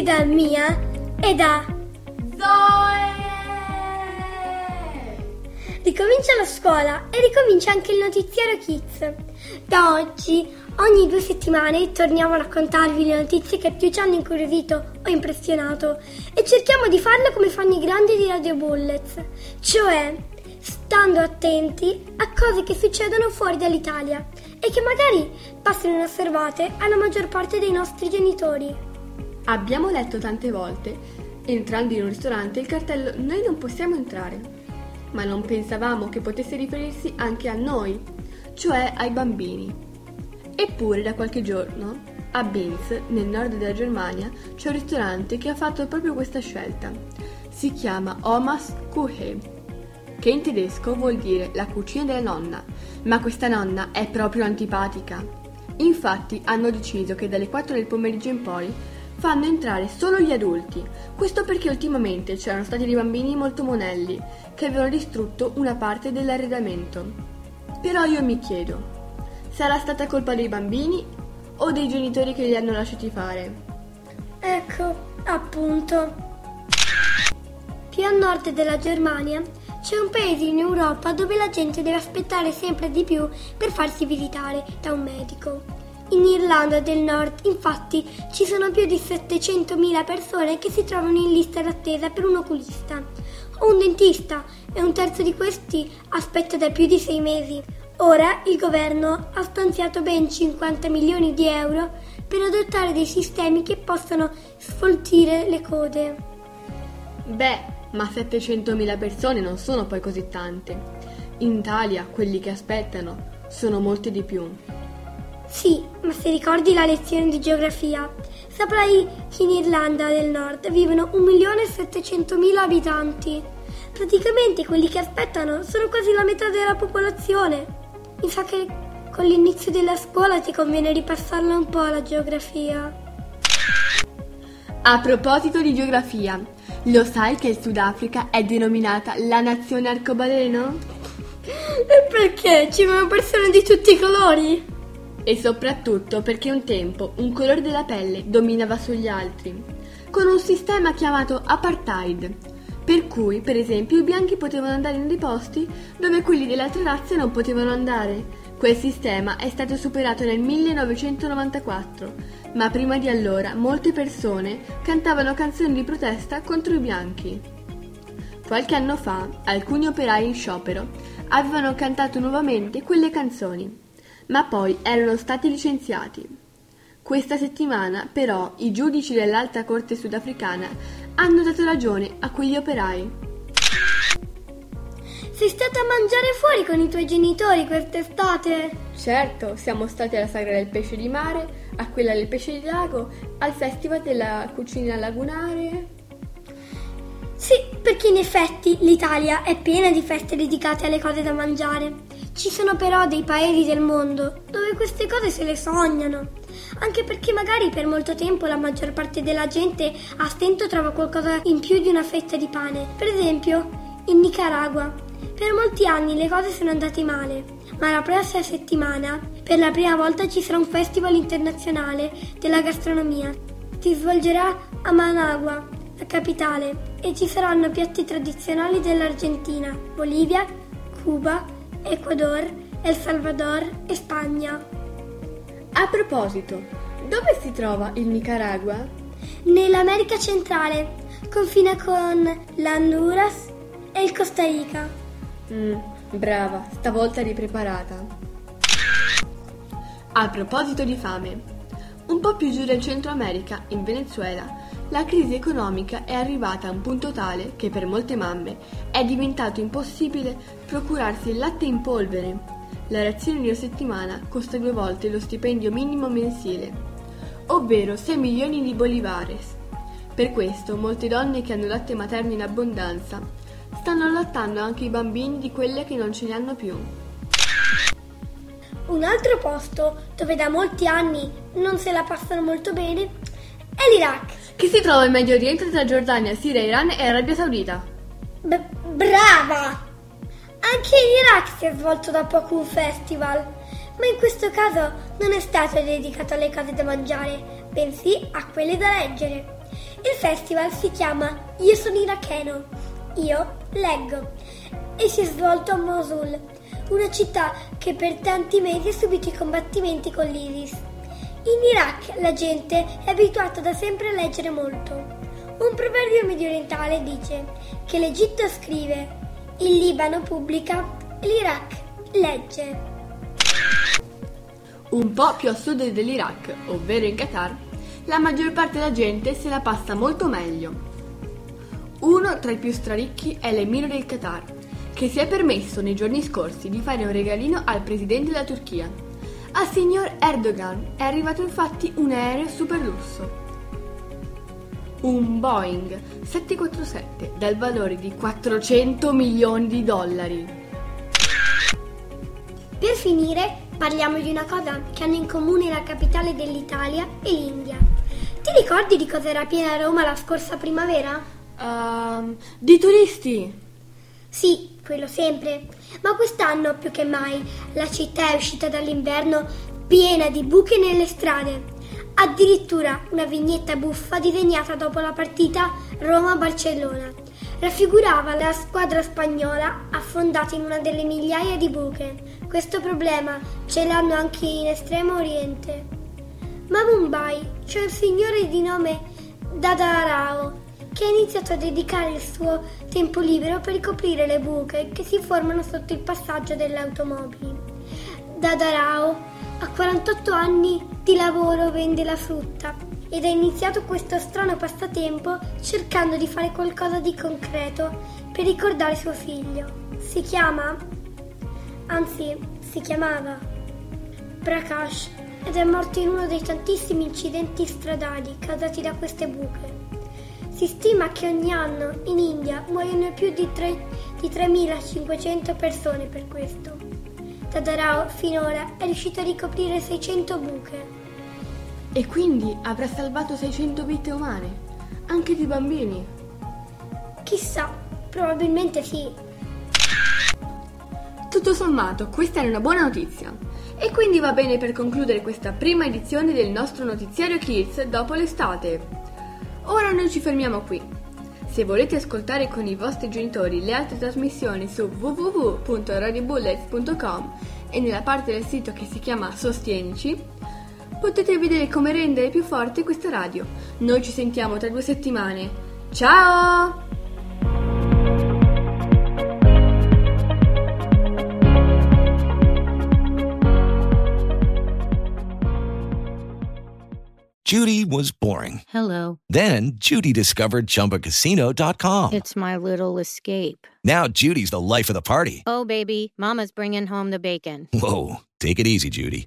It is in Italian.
Tutti da Mia e da Zoe. Ricomincia la scuola e ricomincia anche il notiziario Kids. Da oggi, ogni due settimane, torniamo a raccontarvi le notizie che più ci hanno incuriosito o impressionato e cerchiamo di farlo come fanno i grandi di Radio Bullets, cioè stando attenti a cose che succedono fuori dall'Italia e che magari passano inosservate alla maggior parte dei nostri genitori. Abbiamo letto tante volte, entrando in un ristorante, il cartello Noi non possiamo entrare, ma non pensavamo che potesse riferirsi anche a noi, cioè ai bambini. Eppure da qualche giorno, a Binz, nel nord della Germania, c'è un ristorante che ha fatto proprio questa scelta. Si chiama Omas Küche, che in tedesco vuol dire la cucina della nonna, ma questa nonna è proprio antipatica. Infatti hanno deciso che dalle 4 del pomeriggio in poi fanno entrare solo gli adulti. Questo perché ultimamente c'erano stati dei bambini molto monelli che avevano distrutto una parte dell'arredamento. Però io mi chiedo, sarà stata colpa dei bambini o dei genitori che li hanno lasciati fare? Ecco, appunto. Più a nord della Germania c'è un paese in Europa dove la gente deve aspettare sempre di più per farsi visitare da un medico. In Irlanda del Nord, infatti, ci sono più di 700.000 persone che si trovano in lista d'attesa per un oculista o un dentista e un terzo di questi aspetta da più di sei mesi. Ora il governo ha stanziato ben 50 milioni di euro per adottare dei sistemi che possano sfoltire le code. Beh, ma 700.000 persone non sono poi così tante. In Italia quelli che aspettano sono molti di più. Sì, ma se ricordi la lezione di geografia, saprai che in Irlanda del Nord vivono 1.700.000 abitanti. Praticamente quelli che aspettano sono quasi la metà della popolazione. Mi sa che con l'inizio della scuola ti conviene ripassarla un po' la geografia. A proposito di geografia, lo sai che il Sudafrica è denominata la nazione arcobaleno? E perché? Ci sono persone di tutti i colori? E soprattutto perché un tempo un colore della pelle dominava sugli altri, con un sistema chiamato apartheid, per cui, per esempio, i bianchi potevano andare in dei posti dove quelli delle altre razze non potevano andare. Quel sistema è stato superato nel 1994, ma prima di allora molte persone cantavano canzoni di protesta contro i bianchi. Qualche anno fa, alcuni operai in sciopero avevano cantato nuovamente quelle canzoni, ma poi erano stati licenziati. Questa settimana, però, i giudici dell'Alta Corte sudafricana hanno dato ragione a quegli operai. Sei stata a mangiare fuori con i tuoi genitori quest'estate? Certo, siamo stati alla sagra del pesce di mare, a quella del pesce di lago, al festival della cucina lagunare. Sì, perché in effetti l'Italia è piena di feste dedicate alle cose da mangiare. Ci sono però dei paesi del mondo dove queste cose se le sognano. Anche perché magari per molto tempo la maggior parte della gente a stento trova qualcosa in più di una fetta di pane. Per esempio, in Nicaragua. Per molti anni le cose sono andate male, ma la prossima settimana, per la prima volta, ci sarà un festival internazionale della gastronomia. Si svolgerà a Managua, la capitale, e ci saranno piatti tradizionali dell'Argentina, Bolivia, Cuba, Ecuador, El Salvador e Spagna. A proposito, dove si trova il Nicaragua? Nell'America centrale, confina con l'Honduras e il Costa Rica. Mm, brava, stavolta eri preparata. A proposito di fame, un po' più giù del Centro America, in Venezuela, la crisi economica è arrivata a un punto tale che per molte mamme è diventato impossibile procurarsi il latte in polvere. La razione di una settimana costa due volte lo stipendio minimo mensile, ovvero 6 milioni di bolivares. Per questo molte donne che hanno latte materno in abbondanza stanno allattando anche i bambini di quelle che non ce ne hanno più. Un altro posto dove da molti anni non se la passano molto bene è l'Iraq. Che si trova in Medio Oriente tra Giordania, Siria, Iran e Arabia Saudita. B- brava! Anche in Iraq si è svolto da poco un festival, ma in questo caso non è stato dedicato alle cose da mangiare, bensì a quelle da leggere. Il festival si chiama Io sono iracheno, io leggo, e si è svolto a Mosul, una città che per tanti mesi ha subito i combattimenti con l'ISIS. In Iraq la gente è abituata da sempre a leggere molto. Un proverbio medio orientale dice che l'Egitto scrive, il Libano pubblica, l'Iraq legge. Un po' più a sud dell'Iraq, ovvero in Qatar, la maggior parte della gente se la passa molto meglio. Uno tra i più straricchi è l'emiro del Qatar, che si è permesso nei giorni scorsi di fare un regalino al presidente della Turchia. Al signor Erdogan è arrivato infatti un aereo super lusso. Un Boeing 747 dal valore di 400 milioni di dollari. Per finire, parliamo di una cosa che hanno in comune la capitale dell'Italia e l'India. Ti ricordi di cosa era piena Roma la scorsa primavera? Um, di turisti! Sì, quello sempre. Ma quest'anno più che mai la città è uscita dall'inverno piena di buche nelle strade. Addirittura una vignetta buffa disegnata dopo la partita Roma-Barcellona raffigurava la squadra spagnola affondata in una delle migliaia di buche. Questo problema ce l'hanno anche in Estremo Oriente. Ma a Mumbai c'è un signore di nome Dada Rao che ha iniziato a dedicare il suo tempo libero per ricoprire le buche che si formano sotto il passaggio delle automobili. Dada Rao a 48 anni di lavoro vende la frutta ed ha iniziato questo strano passatempo cercando di fare qualcosa di concreto per ricordare suo figlio. Si chiama, anzi si chiamava, Prakash ed è morto in uno dei tantissimi incidenti stradali causati da queste buche. Si stima che ogni anno in India muoiono più di, 3, di 3.500 persone per questo. Tadarao finora è riuscito a ricoprire 600 buche. E quindi avrà salvato 600 vite umane, anche di bambini. Chissà, probabilmente sì. Tutto sommato, questa è una buona notizia. E quindi va bene per concludere questa prima edizione del nostro notiziario Kids dopo l'estate. Ora noi ci fermiamo qui. Se volete ascoltare con i vostri genitori le altre trasmissioni su www.radiobullets.com e nella parte del sito che si chiama Sostienici, potete vedere come rendere più forte questa radio. Noi ci sentiamo tra due settimane. Ciao! Judy was boring. Hello. Then Judy discovered ChumbaCasino.com. It's my little escape. Now Judy's the life of the party. Oh, baby, Mama's bringing home the bacon. Whoa, take it easy, Judy.